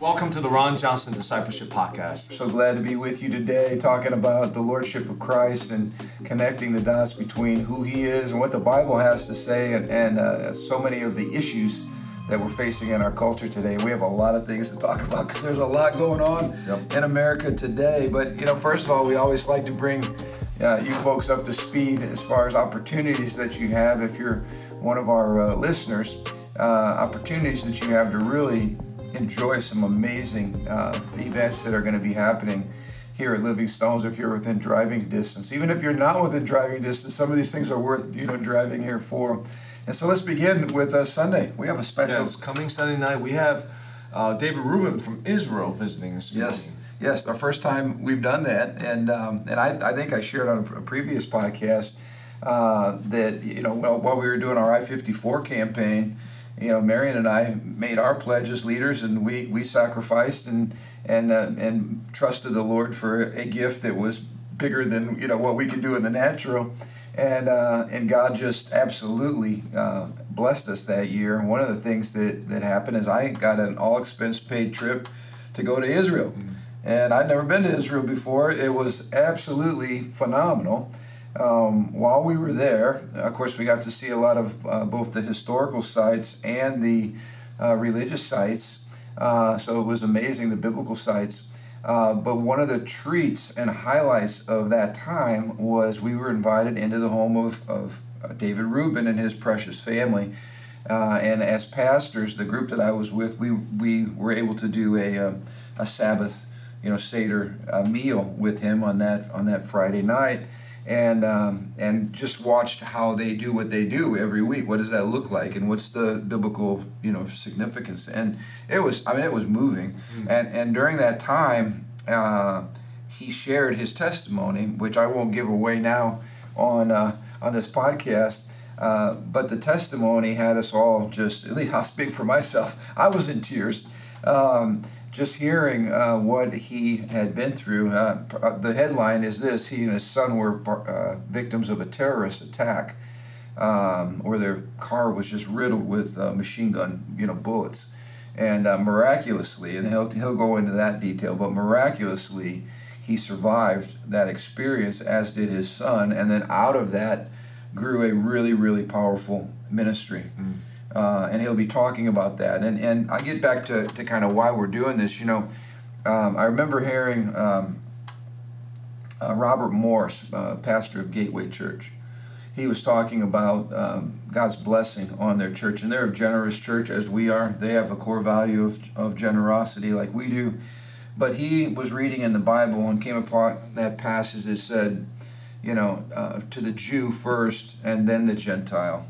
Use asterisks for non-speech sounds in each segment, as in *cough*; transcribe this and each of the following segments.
Welcome to the Ron Johnson Discipleship Podcast. So glad to be with you today, talking about the Lordship of Christ and connecting the dots between who He is and what the Bible has to say, and, and uh, so many of the issues that we're facing in our culture today. We have a lot of things to talk *laughs* about because there's a lot going on yep. in America today. But you know, first of all, we always like to bring uh, you folks up to speed as far as opportunities that you have if you're one of our uh, listeners. Uh, opportunities that you have to really enjoy some amazing uh, events that are going to be happening here at Living Stones if you're within driving distance. Even if you're not within driving distance, some of these things are worth you know driving here for. And so let's begin with uh, Sunday. We have a special. Yes, coming Sunday night. We have uh, David Rubin from Israel visiting us. Yes. Yes, our first time we've done that, and um, and I, I think I shared on a, previous podcast uh, that you know while we were doing our I fifty four campaign, you know, Marion and I made our pledge as leaders, and we we sacrificed and and uh, and trusted the Lord for a gift that was bigger than you know what we could do in the natural, and uh, and God just absolutely uh, blessed us that year. And one of the things that that happened is I got an all expense paid trip to go to Israel, mm-hmm. and I'd never been to Israel before. It was absolutely phenomenal. Um, while we were there, of course, we got to see a lot of uh, both the historical sites and the uh, religious sites. Uh, so it was amazing, the biblical sites. Uh, but one of the treats and highlights of that time was we were invited into the home of, of uh, David Rubin and his precious family. Uh, and as pastors, the group that I was with, we, we were able to do a, a Sabbath, you know, Seder meal with him on that on that Friday night and um, and just watched how they do what they do every week. What does that look like, and what's the biblical you know significance? And it was I mean it was moving, mm-hmm. and and during that time. Uh, he shared his testimony, which I won't give away now on uh, on this podcast. Uh, but the testimony had us all just, at least I'll speak for myself, I was in tears. Um, just hearing uh, what he had been through. Uh, uh, the headline is this: He and his son were uh, victims of a terrorist attack, um, where their car was just riddled with uh, machine gun, you know, bullets, and uh, miraculously, and he'll he'll go into that detail, but miraculously, he survived that experience, as did his son, and then out of that grew a really really powerful ministry. Mm. Uh, and he'll be talking about that. And and I get back to, to kind of why we're doing this. You know, um, I remember hearing um, uh, Robert Morris, uh, pastor of Gateway Church. He was talking about um, God's blessing on their church, and they're a generous church as we are. They have a core value of, of generosity like we do. But he was reading in the Bible and came upon that passage that said, you know, uh, to the Jew first and then the Gentile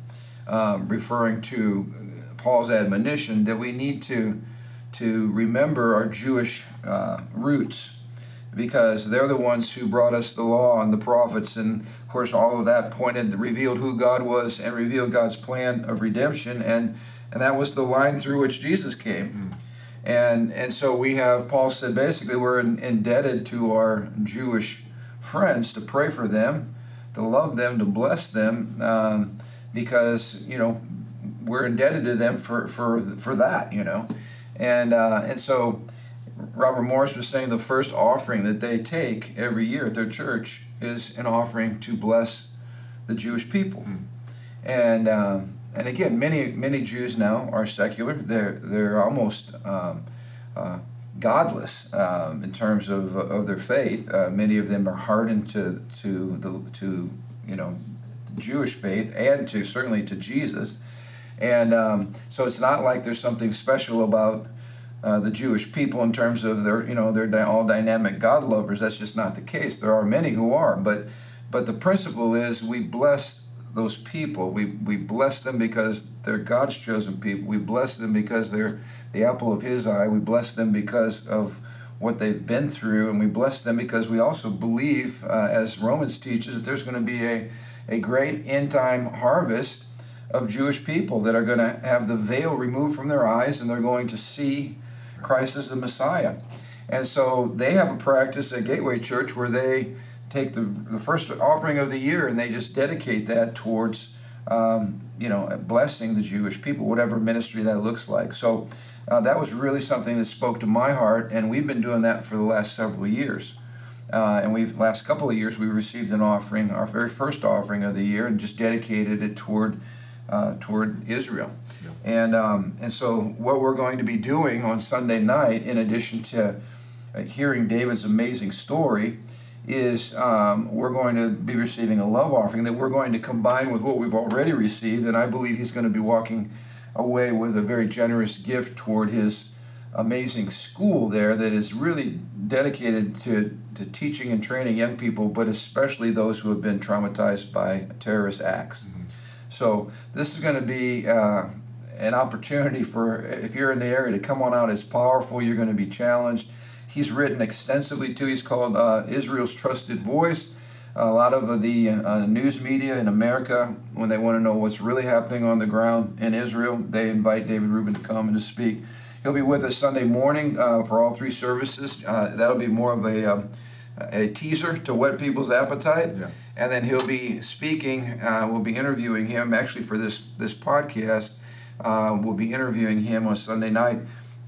um, referring to Paul's admonition that we need to to remember our Jewish uh, roots because they're the ones who brought us the law and the prophets and of course all of that pointed revealed who God was and revealed God's plan of redemption and and that was the line through which Jesus came. Mm. And and so we have Paul said basically we're in, indebted to our Jewish friends to pray for them, to love them, to bless them. Um, because you know we're indebted to them for for for that you know? And uh, and so Robert Morris was saying the first offering that they take every year at their church is an offering to bless the Jewish people. Mm. and um, and again many many Jews now are secular. They're they're almost um, uh, godless um, in terms of, of their faith. Uh, many of them are hardened to to the to you know Jewish faith and to certainly to Jesus. And um, so it's not like there's something special about uh, the Jewish people in terms of their, you know, they're all dynamic God lovers. That's just not the case. There are many who are, but but the principle is we bless those people. We we bless them because they're God's chosen people. We bless them because they're the apple of His eye. We bless them because of what they've been through, and we bless them because we also believe, uh, as Romans teaches, that there's going to be a a great end time harvest of Jewish people that are going to have the veil removed from their eyes and they're going to see Christ as the Messiah. And so they have a practice at Gateway Church where they take the, the first offering of the year and they just dedicate that towards, um, you know, blessing the Jewish people, whatever ministry that looks like. So uh, that was really something that spoke to my heart, and we've been doing that for the last several years. Uh, and we've last couple of years we received an offering, our very first offering of the year, and just dedicated it toward uh, toward Israel. And um, and so what we're going to be doing on Sunday night, in addition to uh, hearing David's amazing story, is um, we're going to be receiving a love offering that we're going to combine with what we've already received, and I believe he's going to be walking away with a very generous gift toward his amazing school there that is really dedicated to, to teaching and training young people, but especially those who have been traumatized by terrorist acts. Mm-hmm. So this is going to be uh, an opportunity for, if you're in the area, to come on out. It's powerful. You're going to be challenged. He's written extensively too. He's called uh, Israel's Trusted Voice. A lot of the uh, news media in America, when they want to know what's really happening on the ground in Israel, they invite David Rubin to come and to speak. He'll be with us Sunday morning uh, for all three services. Uh, that'll be more of a, um, a teaser to whet people's appetite. Yeah. And then he'll be speaking, uh, we'll be interviewing him actually for this, this podcast. Uh, we'll be interviewing him on Sunday night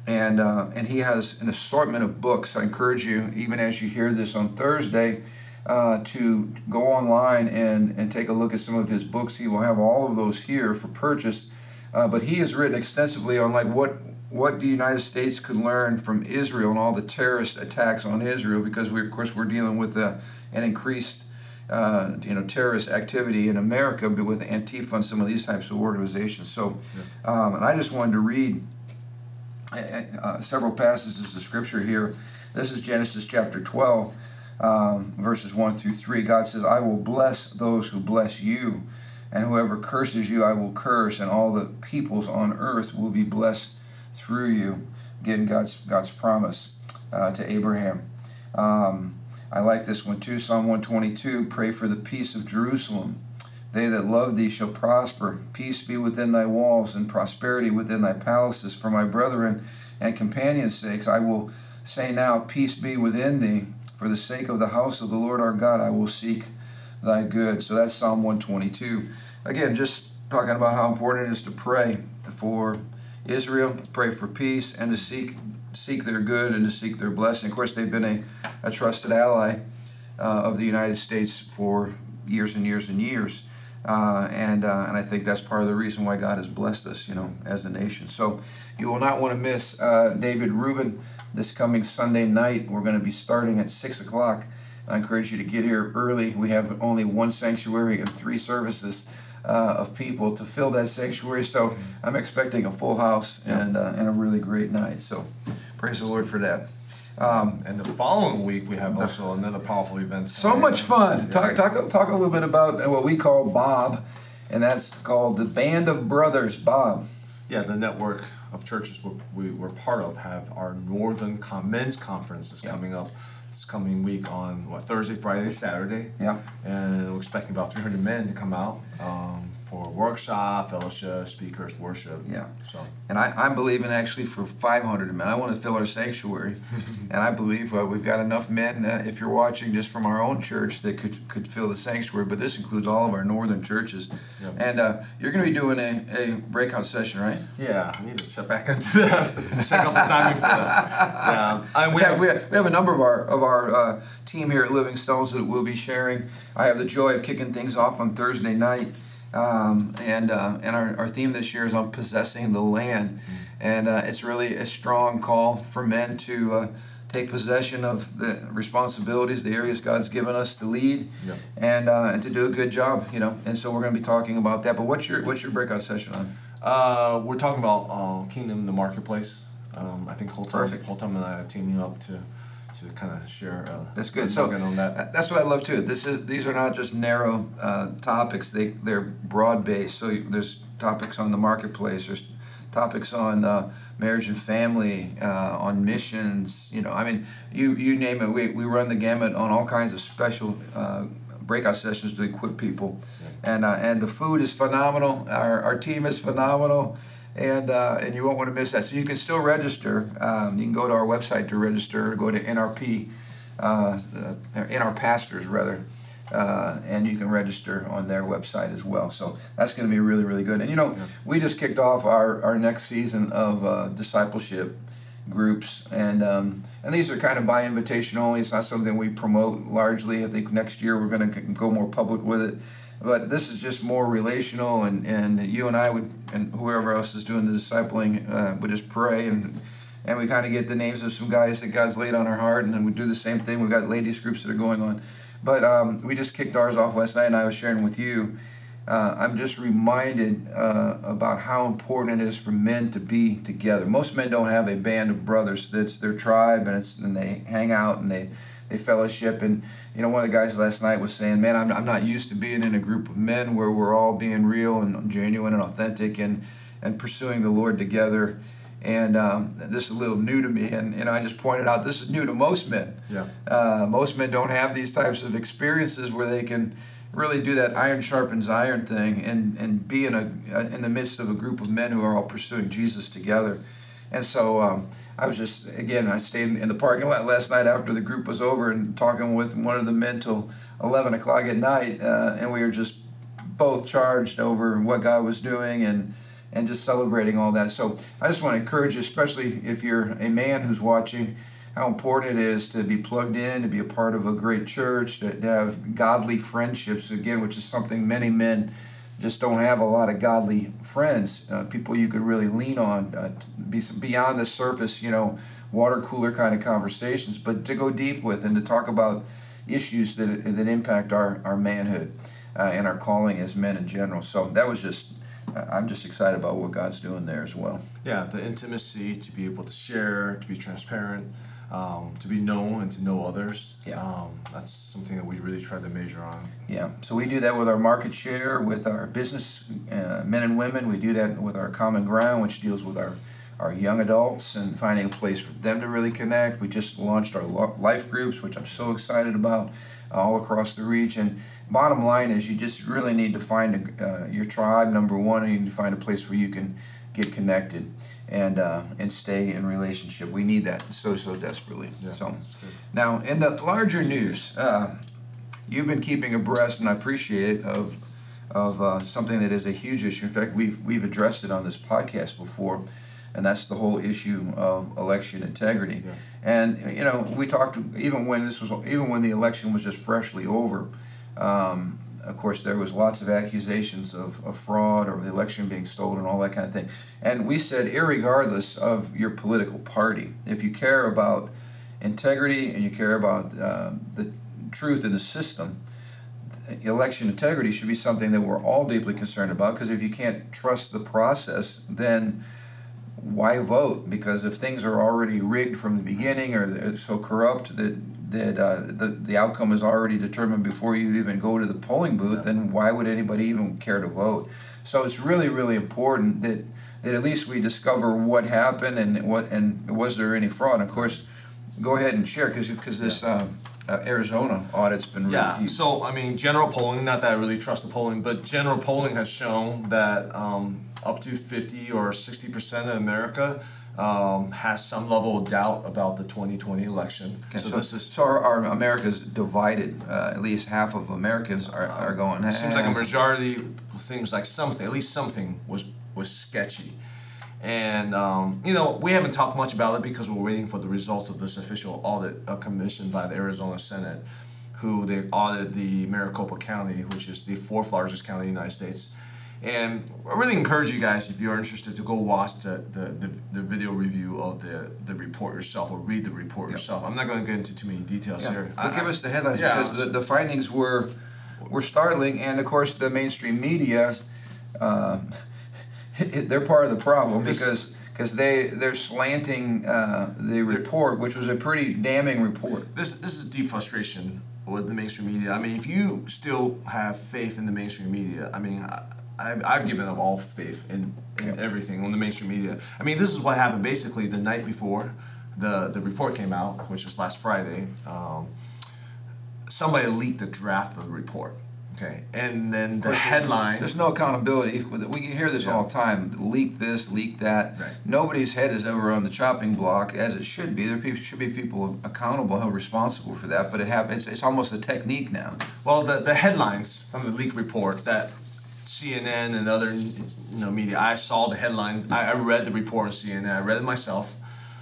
and uh, and he has an assortment of books. I encourage you, even as you hear this on Thursday, uh, to go online and and take a look at some of his books. He will have all of those here for purchase. Uh, but he has written extensively on like what what the United States could learn from Israel and all the terrorist attacks on Israel, because we of course we're dealing with uh, an increased. Uh, you know, terrorist activity in America, but with Antifa and some of these types of organizations. So, um, and I just wanted to read uh, several passages of scripture here. This is Genesis chapter 12, um, verses 1 through 3. God says, I will bless those who bless you, and whoever curses you, I will curse, and all the peoples on earth will be blessed through you. Again, God's, God's promise uh, to Abraham. Um, I like this one too. Psalm 122 Pray for the peace of Jerusalem. They that love thee shall prosper. Peace be within thy walls, and prosperity within thy palaces. For my brethren and companions' sakes, I will say now, Peace be within thee. For the sake of the house of the Lord our God, I will seek thy good. So that's Psalm 122. Again, just talking about how important it is to pray for Israel, pray for peace, and to seek seek their good and to seek their blessing. Of course, they've been a, a trusted ally uh, of the United States for years and years and years. Uh, and uh, and I think that's part of the reason why God has blessed us, you know, as a nation. So you will not want to miss uh, David Rubin this coming Sunday night. We're going to be starting at six o'clock. I encourage you to get here early. We have only one sanctuary and three services uh, of people to fill that sanctuary. So I'm expecting a full house and uh, and a really great night. So praise the Lord for that. Um, and the following week, we have also another powerful event. So much fun. Talk, talk, talk a little bit about what we call Bob, and that's called the Band of Brothers, Bob. Yeah, the network of churches we, we're part of have our Northern Men's Conference is yeah. coming up this coming week on what Thursday, Friday, Saturday. Yeah. And we're expecting about 300 men to come out. Um, for workshop, fellowship, speakers, worship. Yeah. So. And I, I'm believing actually for 500 men. I want to fill our sanctuary, *laughs* and I believe uh, we've got enough men. Uh, if you're watching just from our own church, that could could fill the sanctuary. But this includes all of our northern churches. And uh, you're going to be doing a, a breakout session, right? Yeah, I need to check back into that. check out the timing for that. Yeah. I, we, have, we, have, we have a number of our of our uh, team here at Living Stones that will be sharing. I have the joy of kicking things off on Thursday night. Um, and uh, and our, our theme this year is on possessing the land. Mm-hmm. And uh, it's really a strong call for men to uh, take possession of the responsibilities, the areas God's given us to lead, yeah. and uh, and to do a good job, you know. And so we're going to be talking about that. But what's your what's your breakout session on? Uh, we're talking about uh, Kingdom in the Marketplace. Um, I think Holtam and I are teaming up to to kind of share. Uh, that's good. So on that. that's what I love too. This is these are not just narrow uh, topics. They they're broad based. So there's topics on the marketplace. There's topics on uh, marriage and family, uh, on missions. You know, I mean, you you name it. We we run the gamut on all kinds of special. Uh, breakout sessions to equip people, yeah. and uh, and the food is phenomenal. Our, our team is phenomenal and uh, and you won't want to miss that. So you can still register. Um, you can go to our website to register. Go to NRP, uh, uh, NR Pastors rather, Uh, and you can register on their website as well. So that's going to be really, really good. And you know, yeah. we just kicked off our, our next season of uh, discipleship groups, and um, and these are kind of by invitation only. It's not something we promote largely. I think next year we're going to go more public with it. But this is just more relational, and, and you and I would, and whoever else is doing the discipling, uh, would just pray and and we kind of get the names of some guys that God's laid on our heart, and then we do the same thing. We've got ladies groups that are going on. But um, we just kicked ours off last night, and I was sharing with you. Uh, I'm just reminded uh, about how important it is for men to be together. Most men don't have a band of brothers that's their tribe, and it's and they hang out and they they fellowship. And you know, one of the guys last night was saying, "Man, I'm I'm not used to being in a group of men where we're all being real and genuine and authentic and and pursuing the Lord together." and um, this is a little new to me and, and i just pointed out this is new to most men yeah. Uh, most men don't have these types of experiences where they can really do that iron sharpens iron thing and, and be in, a, in the midst of a group of men who are all pursuing jesus together and so um, i was just again i stayed in the parking lot last night after the group was over and talking with one of the men till 11 o'clock at night uh, and we were just both charged over what god was doing and and just celebrating all that. So I just want to encourage you, especially if you're a man who's watching, how important it is to be plugged in, to be a part of a great church, to, to have godly friendships, again, which is something many men just don't have a lot of godly friends, uh, people you could really lean on, uh, be beyond the surface, you know, water cooler kind of conversations, but to go deep with and to talk about issues that, that impact our, our manhood uh, and our calling as men in general. So that was just I'm just excited about what God's doing there as well. Yeah, the intimacy to be able to share, to be transparent, um, to be known, and to know others. Yeah, um, that's something that we really try to measure on. Yeah, so we do that with our market share, with our business uh, men and women. We do that with our common ground, which deals with our our young adults and finding a place for them to really connect. We just launched our life groups, which I'm so excited about, uh, all across the region. Bottom line is, you just really need to find a, uh, your tribe. Number one, you need to find a place where you can get connected and uh, and stay in relationship. We need that so so desperately. Yeah, so now, in the larger news, uh, you've been keeping abreast, and I appreciate it of of uh, something that is a huge issue. In fact, we've we've addressed it on this podcast before and that's the whole issue of election integrity. Yeah. And you know, we talked even when this was even when the election was just freshly over. Um, of course, there was lots of accusations of, of fraud or the election being stolen, and all that kind of thing. And we said, regardless of your political party, if you care about integrity and you care about uh, the truth in the system, election integrity should be something that we're all deeply concerned about. Because if you can't trust the process, then why vote? Because if things are already rigged from the beginning or so corrupt that that uh, the the outcome is already determined before you even go to the polling booth, then why would anybody even care to vote? So it's really really important that that at least we discover what happened and what and was there any fraud. And of course, go ahead and share because because this. Uh, uh, Arizona audit's been really yeah. Deep. So I mean, general polling. Not that I really trust the polling, but general polling has shown that um, up to 50 or 60 percent of America um, has some level of doubt about the 2020 election. Okay, so, so, this is so our, our America's divided. Uh, at least half of Americans are, are going. It seems like a majority seems like something. At least something was was sketchy. And um, you know we haven't talked much about it because we're waiting for the results of this official audit uh, commissioned by the Arizona Senate, who they audited the Maricopa County, which is the fourth largest county in the United States and I really encourage you guys, if you're interested, to go watch the, the, the, the video review of the, the report yourself or read the report yep. yourself. I'm not going to get into too many details yeah. here. But give us the headlines yeah, because the, the findings were were startling, and of course the mainstream media, uh, *laughs* they're part of the problem because because they they're slanting uh, the report, which was a pretty damning report. This this is deep frustration with the mainstream media. I mean, if you still have faith in the mainstream media, I mean. I, I've, I've given up all faith in, in yep. everything on the mainstream media. I mean, this is what happened basically the night before the, the report came out, which was last Friday. Um, somebody leaked a draft of the report. Okay, and then the course, headline. There's no accountability. We hear this all the time. Leak this, leak that. Right. Nobody's head is ever on the chopping block, as it should be. There should be people accountable, held responsible for that. But it happens. It's almost a technique now. Well, the, the headlines from the leak report that CNN and other you know media, I saw the headlines. I, I read the report on CNN. I read it myself.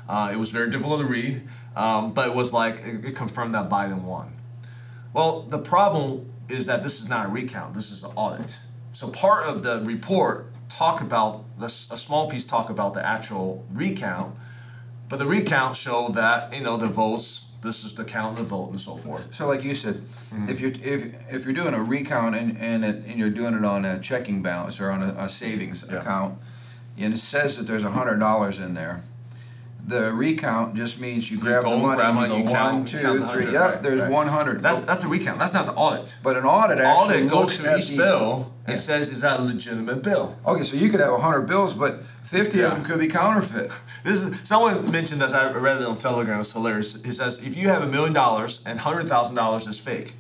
Uh, it was very difficult to read, um, but it was like it, it confirmed that Biden won. Well, the problem is that this is not a recount. This is an audit. So part of the report talk about this, a small piece talk about the actual recount, but the recount showed that you know the votes. This is the count of the vote and so forth. So, like you said, Mm-hmm. if you're if, if you're doing a recount and and, it, and you're doing it on a checking balance or on a, a savings Yeah. account, and it says that there's a hundred dollars in there. The recount just means you grab the money grab money, you you go one, two, three. 100, Yep, right, there's right. one hundred. That's that's the recount. That's not the audit. But an audit actually Audit goes to each the- bill and Yeah. says, is that a legitimate bill? Okay, so you could have hundred bills, but fifty Yeah. of them could be counterfeit. *laughs* This is someone mentioned this. I read it on Telegram. It was hilarious. He says if you have a million dollars and hundred thousand dollars is fake,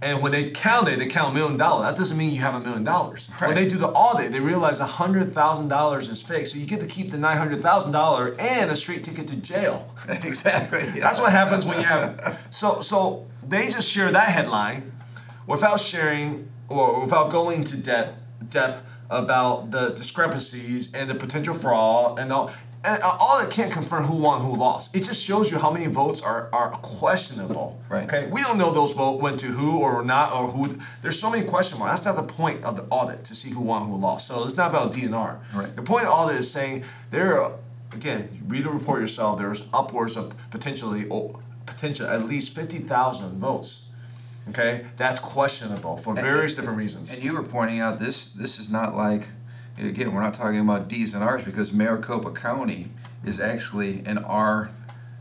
and when they count it, they count a million dollars. That doesn't mean you have a million dollars. When they do the audit, they realize a hundred thousand dollars is fake. So you get to keep the nine hundred thousand dollar and a straight ticket to jail. *laughs* exactly. yeah. That's what happens when you have. So so they just share that headline without sharing or without going to depth depth about the discrepancies and the potential fraud and all. And uh, all it can't confirm who won, who lost. It just shows you how many votes are, are questionable. Right. Okay. We don't know those votes went to who or not or who. There's so many question marks. That's not the point of the audit to see who won, who lost. So it's not about DNR. Right. The point of audit is saying there are again, read the report yourself. There's upwards of potentially, oh, potential at least fifty thousand votes. Okay, that's questionable for various different reasons. And you were pointing out this this is not like again we're not talking about D's and R's because Maricopa County is actually an R.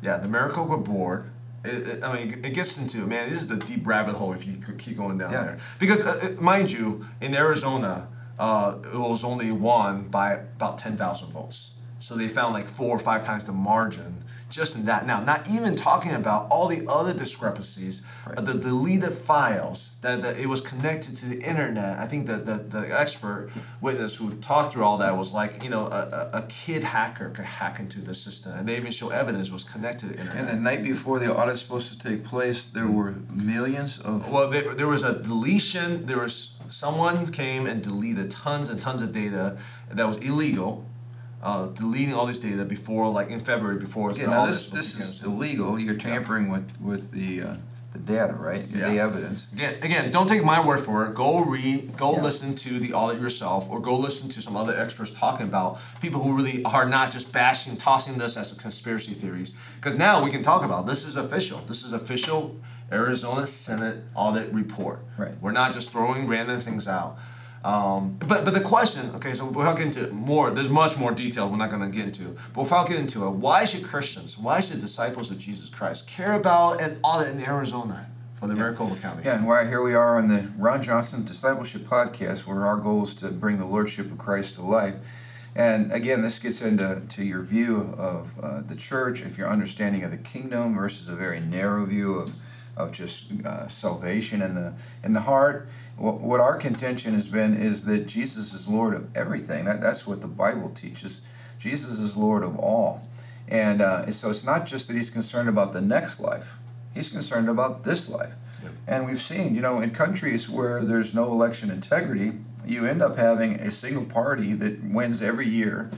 Yeah, the Maricopa board. It, it, I mean, it gets into man. This is the deep rabbit hole if you could keep going down Yeah. there. Because, uh, uh, mind you, in Arizona, uh, it was only won by about ten thousand votes. So they found like four or five times the margin just in that. Now, not even talking about all the other discrepancies, Right. the deleted files that, that it was connected to the internet. I think that the, the expert witness who talked through all that was like, you know, a, a, a kid hacker could hack into the system, and they even show evidence was connected to the internet. And the night before the audit's supposed to take place, there were millions of Well, there, there was a deletion. There was someone came and deleted tons and tons of data that was illegal. Uh, deleting all this data before, like in February, before Again, the now this, this began. is illegal. You're tampering with, with the, uh, the data, right? The evidence. Again, again, don't take my word for it. Go read, go Yeah. listen to the audit yourself, or go listen to some other experts talking about people who really are not just bashing, tossing this as a conspiracy theories. Because now we can talk about this is official. This is official Arizona Senate audit report. Right. We're not just throwing random things out. Um, but but the question, okay, so we'll getting into more, there's much more detail we're not going to get into. But without get into it, why should Christians, why should disciples of Jesus Christ care about an audit in Arizona for the Maricopa County? Yeah, and why here we are on the Ron Johnson Discipleship Podcast, where our goal is to bring the Lordship of Christ to life. And again, this gets into to your view of uh, the church, if your understanding of the kingdom versus a very narrow view of, of just uh, salvation in the in the heart. What, what our contention has been is that Jesus is Lord of everything. That, that's what the Bible teaches. Jesus is Lord of all. And uh, so it's not just that he's concerned about the next life, he's concerned about this life. And we've seen, you know, in countries where there's no election integrity, you end up having a single party that wins every year.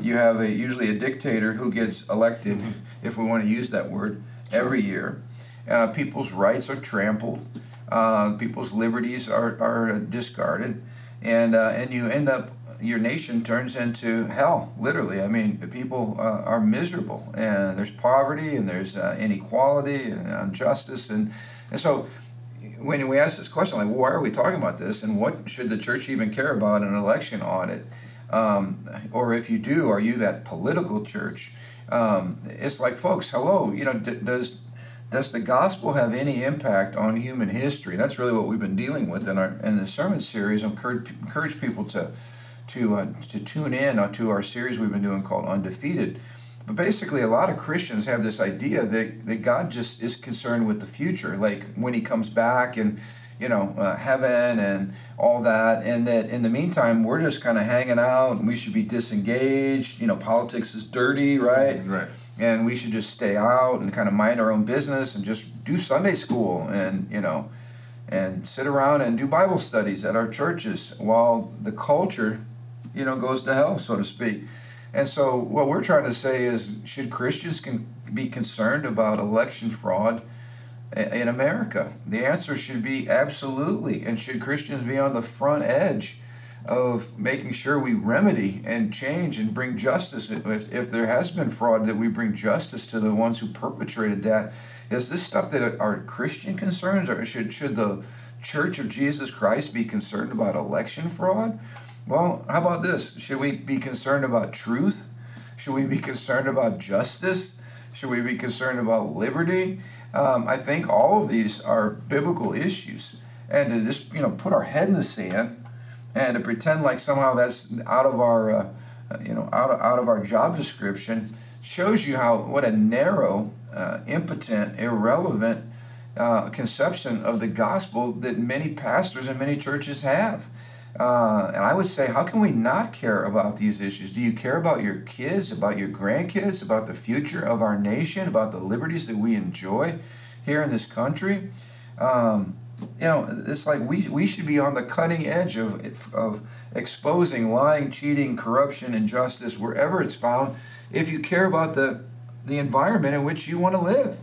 You have a usually a dictator who gets elected, if we want to use that word, every year. Uh, people's rights are trampled. Uh, people's liberties are, are discarded, and uh, and you end up your nation turns into hell, literally. I mean, people uh, are miserable, and there's poverty, and there's uh, inequality, and injustice, and and so when we ask this question, like, why are we talking about this, and what should the church even care about an election audit? Um, or if you do, are you that political church? Um, it's like, folks, hello, you know, d- does does the gospel have any impact on human history? That's really what we've been dealing with in our in the sermon series. I encourage encourage people to to uh, to tune in to our series we've been doing called Undefeated. But basically, a lot of Christians have this idea that, that God just is concerned with the future, like when He comes back and you know, uh, heaven and all that, and that in the meantime we're just kind of hanging out and we should be disengaged. You know, politics is dirty, right? Right. And we should just stay out and kind of mind our own business and just do Sunday school and you know, and sit around and do Bible studies at our churches while the culture, you know, goes to hell, so to speak. And so, what we're trying to say is, should Christians can be concerned about election fraud? in America? The answer should be absolutely. And should Christians be on the front edge of making sure we remedy and change and bring justice? If, if there has been fraud, that we bring justice to the ones who perpetrated that. Is this stuff that are Christian concerns, or should should the Church of Jesus Christ be concerned about election fraud? Well, how about this? Should we be concerned about truth? Should we be concerned about justice? Should we be concerned about liberty? Um, I think all of these are biblical issues, and to just you know put our head in the sand and to pretend like somehow that's out of our uh, you know out of, out of our job description shows you how what a narrow, uh, impotent, irrelevant uh, conception of the gospel that many pastors and many churches have. Uh, and I would say, how can we not care about these issues? Do you care about your kids, about your grandkids, about the future of our nation, about the liberties that we enjoy here in this country? Um, you know, it's like we, we should be on the cutting edge of, of exposing lying, cheating, corruption, injustice wherever it's found if you care about the, the environment in which you want to live.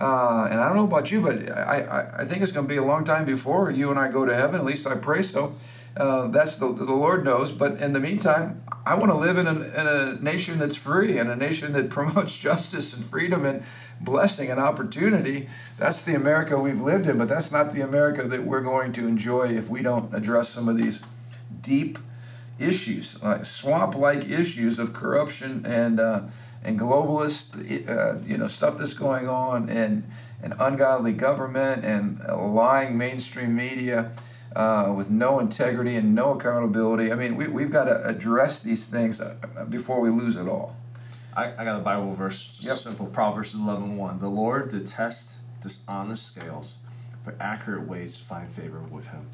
Uh, and I don't know about you, but I, I, I think it's going to be a long time before you and I go to heaven. At least I pray so. Uh, that's the, the Lord knows. But in the meantime, I want to live in a, in a nation that's free and a nation that *laughs* promotes justice and freedom and blessing and opportunity. That's the America we've lived in, but that's not the America that we're going to enjoy if we don't address some of these deep issues, like swamp-like issues of corruption and uh, and globalist, uh, you know, stuff that's going on, and and ungodly government and lying mainstream media uh, with no integrity and no accountability. I mean, we, we've got to address these things uh, before we lose it all. I, I got a Bible verse, just Yep. simple Proverbs 11 1. The Lord detests dishonest scales, but accurate ways find favor with him.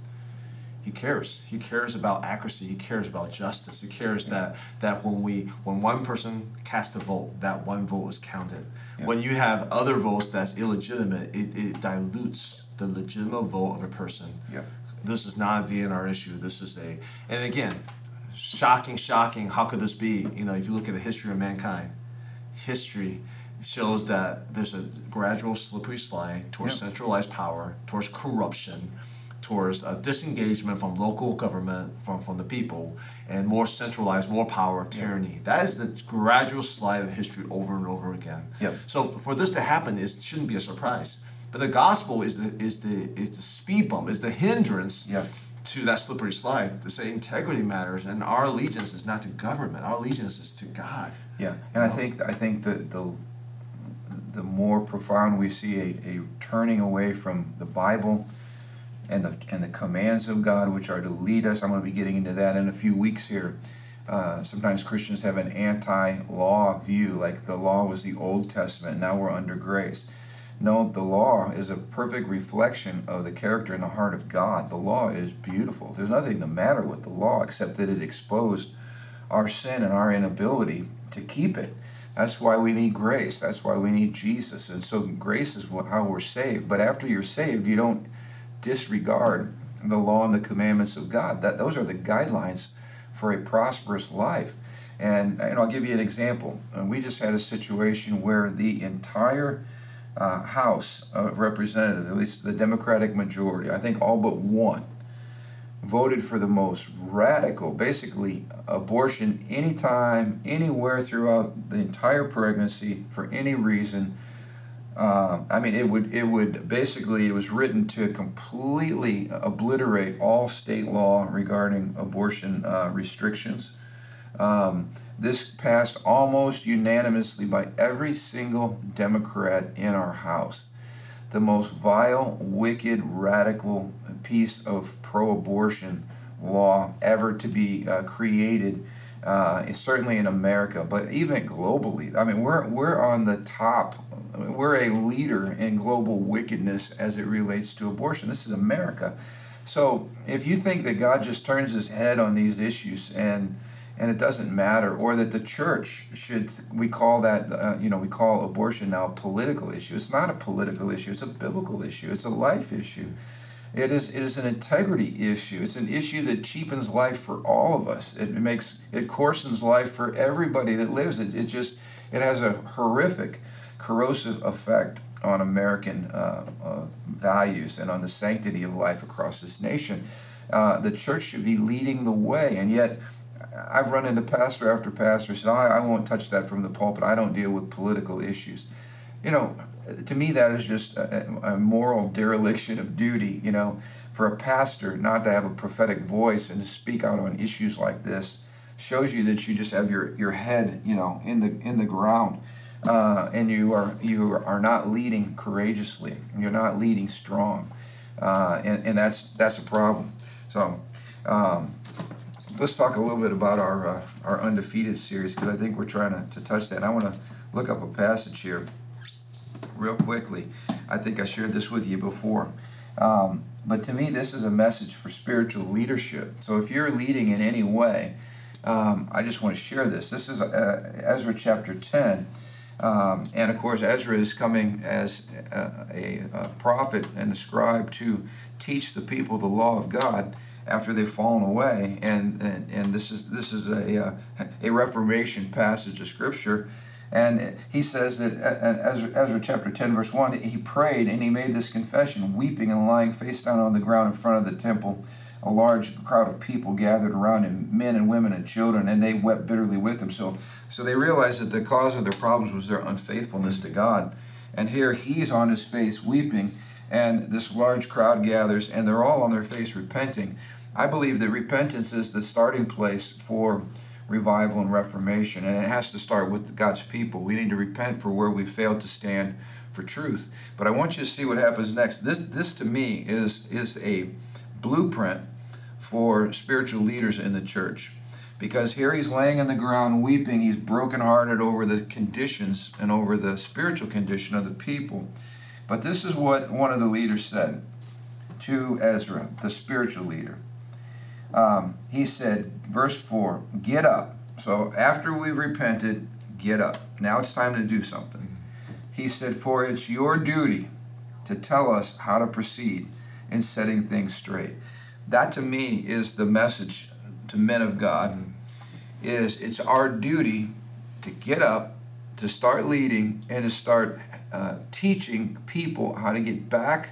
He cares. He cares about accuracy. He cares about justice. He cares that that when we when one person casts a vote, that one vote is counted. Yeah. When you have other votes that's illegitimate, it, it dilutes the legitimate vote of a person. Yeah. This is not a DNR issue. This is a and again, shocking, shocking. How could this be? You know, if you look at the history of mankind, history shows that there's a gradual slippery slide towards Yeah. centralized power, towards corruption, towards uh, disengagement from local government, from, from the people, and more centralized, more power, tyranny. That is the gradual slide of history over and over again. Yep. So for this to happen, it shouldn't be a surprise. But the gospel is the is the is the speed bump, is the hindrance Yeah. to that slippery slide. To say integrity matters, and our allegiance is not to government. Our allegiance is to God. Yeah, and I think I think the the the more profound we see a, a turning away from the Bible and the and the commands of God, which are to lead us. I'm going to be getting into that in a few weeks here. Uh, sometimes Christians have an anti-law view, like the law was the Old Testament. Now we're under grace. No, the law is a perfect reflection of the character and the heart of God. The law is beautiful. There's nothing the matter with the law except that it exposed our sin and our inability to keep it. That's why we need grace. That's why we need Jesus. And so grace is how we're saved. But after you're saved, you don't disregard the law and the commandments of God. That those are the guidelines for a prosperous life. And, and I'll give you an example. We just had a situation where the entire uh, House of Representatives, at least the Democratic majority, I think all but one, voted for the most radical, basically abortion anytime, anywhere throughout the entire pregnancy for any reason. Uh, I mean, it would it would basically it was written to completely obliterate all state law regarding abortion uh, restrictions. Um, this passed almost unanimously by every single Democrat in our House. The most vile, wicked, radical piece of pro abortion law ever to be uh, created, uh, certainly in America, but even globally. I mean, we're, we're on the top. We're a leader in global wickedness as it relates to abortion. This is America. So if you think that God just turns his head on these issues and and it doesn't matter, or that the church should, we call that, uh, you know, we call abortion now a political issue. It's not a political issue, it's a biblical issue, it's a life issue. It is, it is an integrity issue. It's an issue that cheapens life for all of us. It makes, it coarsens life for everybody that lives it. It just, it has a horrific, corrosive effect on American uh, uh, values and on the sanctity of life across this nation. Uh, the church should be leading the way, and yet I've run into pastor after pastor said, I, I won't touch that from the pulpit. I don't deal with political issues. You know, to me, that is just a, a moral dereliction of duty, you know, for a pastor not to have a prophetic voice and to speak out on issues like this shows you that you just have your, your head, you know, in the in the ground, uh, and you are you are not leading courageously. You're not leading strong, uh, and, and that's that's a problem. So. Um, let's talk a little bit about our uh, our undefeated series because I think we're trying to, to touch that. I want to look up a passage here real quickly. I think I shared this with you before. Um, but to me, this is a message for spiritual leadership. So if you're leading in any way, um, I just want to share this. This is uh, Ezra chapter 10. Um, and of course, Ezra is coming as a, a, a, prophet and a scribe to teach the people the law of God after they've fallen away. And, and, and this is, this is a, uh, a Reformation passage of Scripture. And he says that in Ezra, Ezra, chapter 10, verse 1, he prayed and he made this confession, weeping and lying face down on the ground in front of the temple. A large crowd of people gathered around him, men and women and children, and they wept bitterly with him. So, so they realized that the cause of their problems was their unfaithfulness to God. And here he's on his face weeping, and this large crowd gathers, and they're all on their face repenting. I believe that repentance is the starting place for revival and reformation, and it has to start with God's people. We need to repent for where we failed to stand for truth. But I want you to see what happens next. This, this to me is, is a blueprint for spiritual leaders in the church. Because here he's laying on the ground weeping, he's brokenhearted over the conditions and over the spiritual condition of the people. But this is what one of the leaders said to Ezra, the spiritual leader um, he said, verse 4, get up. So after we repented, get up. Now it's time to do something. He said, for it's your duty to tell us how to proceed in setting things straight. That to me is the message to men of God is it's our duty to get up, to start leading, and to start uh, teaching people how to get back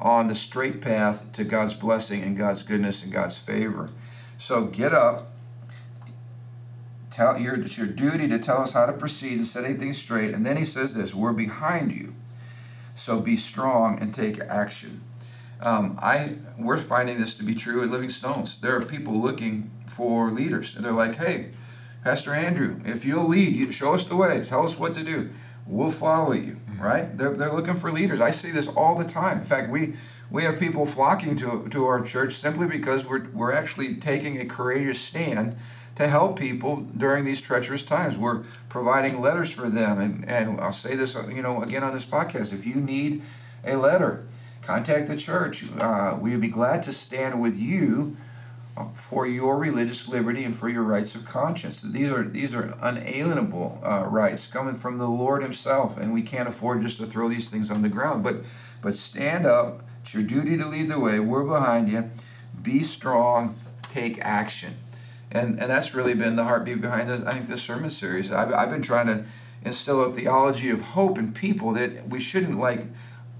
on the straight path to God's blessing and God's goodness and God's favor. So get up. Tell your it's your duty to tell us how to proceed and setting things straight. And then he says this: We're behind you, so be strong and take action. Um, I we're finding this to be true at Living Stones. There are people looking for leaders, and they're like, "Hey, Pastor Andrew, if you'll lead, show us the way. Tell us what to do. We'll follow you." Right? They're, they're looking for leaders. I see this all the time. In fact, we, we have people flocking to, to our church simply because we're, we're actually taking a courageous stand to help people during these treacherous times. We're providing letters for them. And, and I'll say this, you know, again on this podcast, if you need a letter, contact the church. Uh, we would be glad to stand with you for your religious liberty and for your rights of conscience. These are these are unalienable uh, rights coming from the Lord Himself, and we can't afford just to throw these things on the ground. But but stand up. It's your duty to lead the way. We're behind you. Be strong. Take action. And and that's really been the heartbeat behind this, I think this sermon series. I've, I've been trying to instill a theology of hope in people that we shouldn't like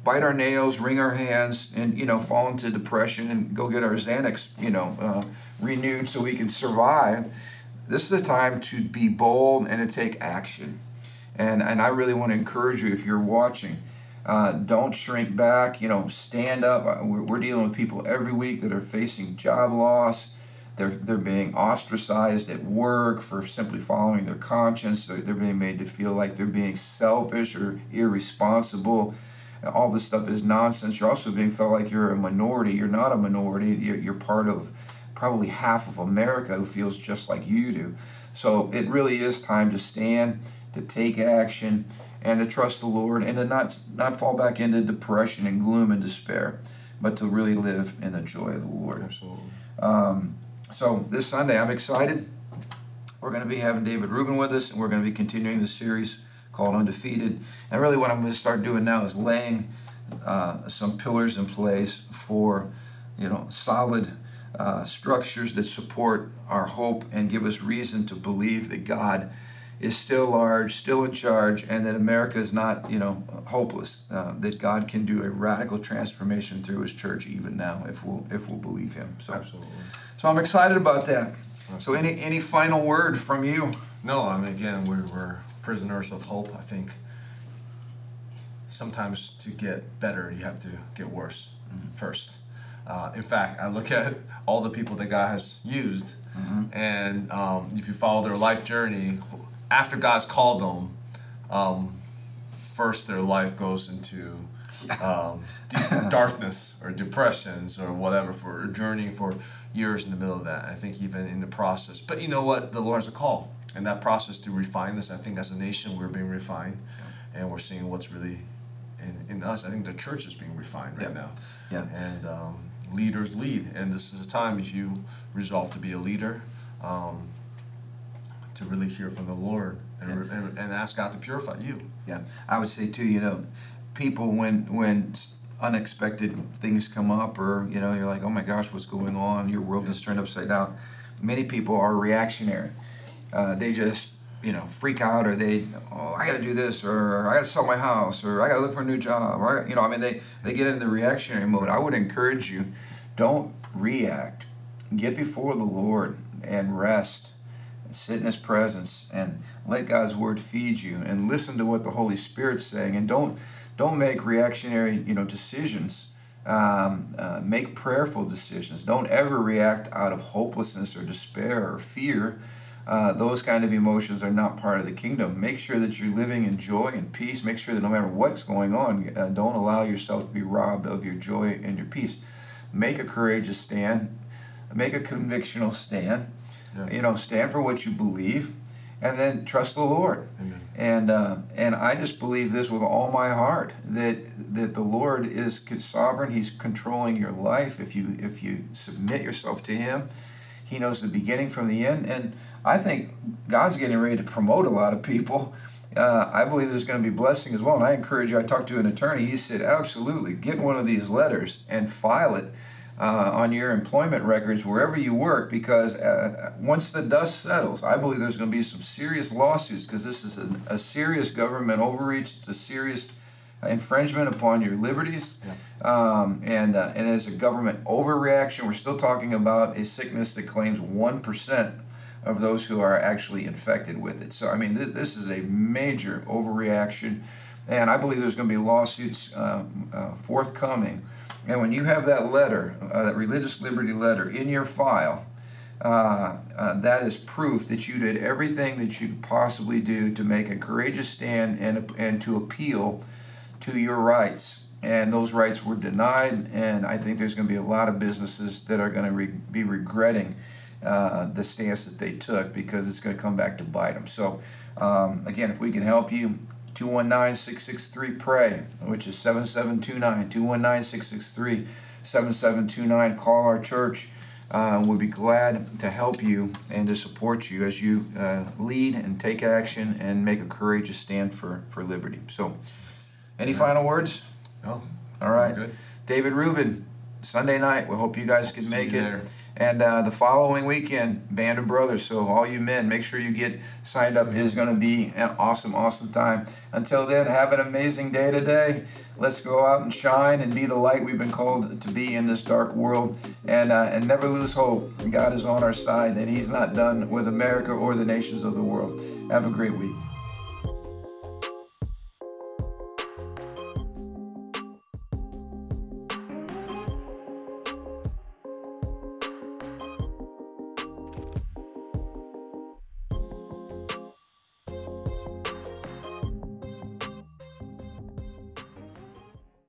bite our nails, wring our hands, and you know fall into depression and go get our Xanax, you know, uh, renewed so we can survive. This is the time to be bold and to take action. And and I really want to encourage you if you're watching. Uh, don't shrink back. You know, stand up. Uh, we're, we're dealing with people every week that are facing job loss. They're, they're being ostracized at work for simply following their conscience. They're, they're being made to feel like they're being selfish or irresponsible all this stuff is nonsense. You're also being felt like you're a minority. You're not a minority. You're, you're part of probably half of America who feels just like you do. So it really is time to stand, to take action, and to trust the Lord and to not not fall back into depression and gloom and despair, but to really live in the joy of the Lord. Absolutely. Um, so this Sunday, I'm excited. We're going to be having David Rubin with us, and we're going to be continuing the series called Undefeated. And really, what I'm going to start doing now is laying uh, some pillars in place for, you know, solid uh, structures that support our hope and give us reason to believe that God is still large, still in charge, and that America is not, you know, hopeless. Uh, that God can do a radical transformation through His church even now, if we'll if we'll believe Him. So, absolutely. So I'm excited about that. So any any final word from you? No, I mean again, we were prisoners of hope. I think sometimes to get better, you have to get worse mm-hmm. first. Uh, in fact, I look at all the people that God has used, mm-hmm. and um, if you follow their life journey, after God's called them, um, first their life goes into um, *laughs* darkness or depressions or whatever for a journey for years in the middle of that. I think even in the process. But you know what? The Lord has a call, and that process to refine us. I think as a nation we're being refined, yeah. and we're seeing what's really in, in us. I think the church is being refined right yeah. now. Yeah. And um, leaders lead, and this is a time if you resolve to be a leader. Um, to really hear from the Lord and, yeah. and, and ask God to purify you. Yeah, I would say too. You know, people when when unexpected things come up, or you know, you're like, oh my gosh, what's going on? Your world is turned upside down. Many people are reactionary. Uh, they just you know freak out, or they oh I got to do this, or I got to sell my house, or I got to look for a new job, or you know, I mean they they get into the reactionary mode. I would encourage you, don't react. Get before the Lord and rest And sit in his presence and let God's word feed you and listen to what the Holy Spirit's saying and don't don't make reactionary you know decisions um, uh, make prayerful decisions don't ever react out of hopelessness or despair or fear uh, those kind of emotions are not part of the kingdom make sure that you're living in joy and peace make sure that no matter what's going on uh, don't allow yourself to be robbed of your joy and your peace make a courageous stand make a convictional stand yeah. You know, stand for what you believe, and then trust the Lord. Amen. And uh, and I just believe this with all my heart that that the Lord is sovereign. He's controlling your life. If you if you submit yourself to Him, He knows the beginning from the end. And I think God's getting ready to promote a lot of people. Uh, I believe there's going to be blessing as well. And I encourage you. I talked to an attorney. He said, absolutely, get one of these letters and file it uh, on your employment records wherever you work because uh, once the dust settles, I believe there's going to be some serious lawsuits because this is a, a, serious government overreach. It's a serious infringement upon your liberties. Yeah. Um, and, uh, and as a government overreaction, we're still talking about a sickness that claims 1% of those who are actually infected with it. So, I mean, th- this is a major overreaction. And I believe there's going to be lawsuits uh, uh, forthcoming and when you have that letter, uh, that religious liberty letter in your file, uh, uh, that is proof that you did everything that you could possibly do to make a courageous stand and, and to appeal to your rights. And those rights were denied, and I think there's going to be a lot of businesses that are going to re- be regretting uh, the stance that they took because it's going to come back to bite them. So, um, again, if we can help you, 219-663-PRAY, which is 7729, 219-663-7729. Call our church. Uh, we'll be glad to help you and to support you as you uh, lead and take action and make a courageous stand for, for liberty. So, any final words? No. All right. Good. David Rubin, Sunday night. We hope you guys can make it. There. And uh, the following weekend, Band of Brothers. So, all you men, make sure you get signed up. It is going to be an awesome, awesome time. Until then, have an amazing day today. Let's go out and shine and be the light we've been called to be in this dark world. And, uh, and never lose hope. God is on our side, and He's not done with America or the nations of the world. Have a great week.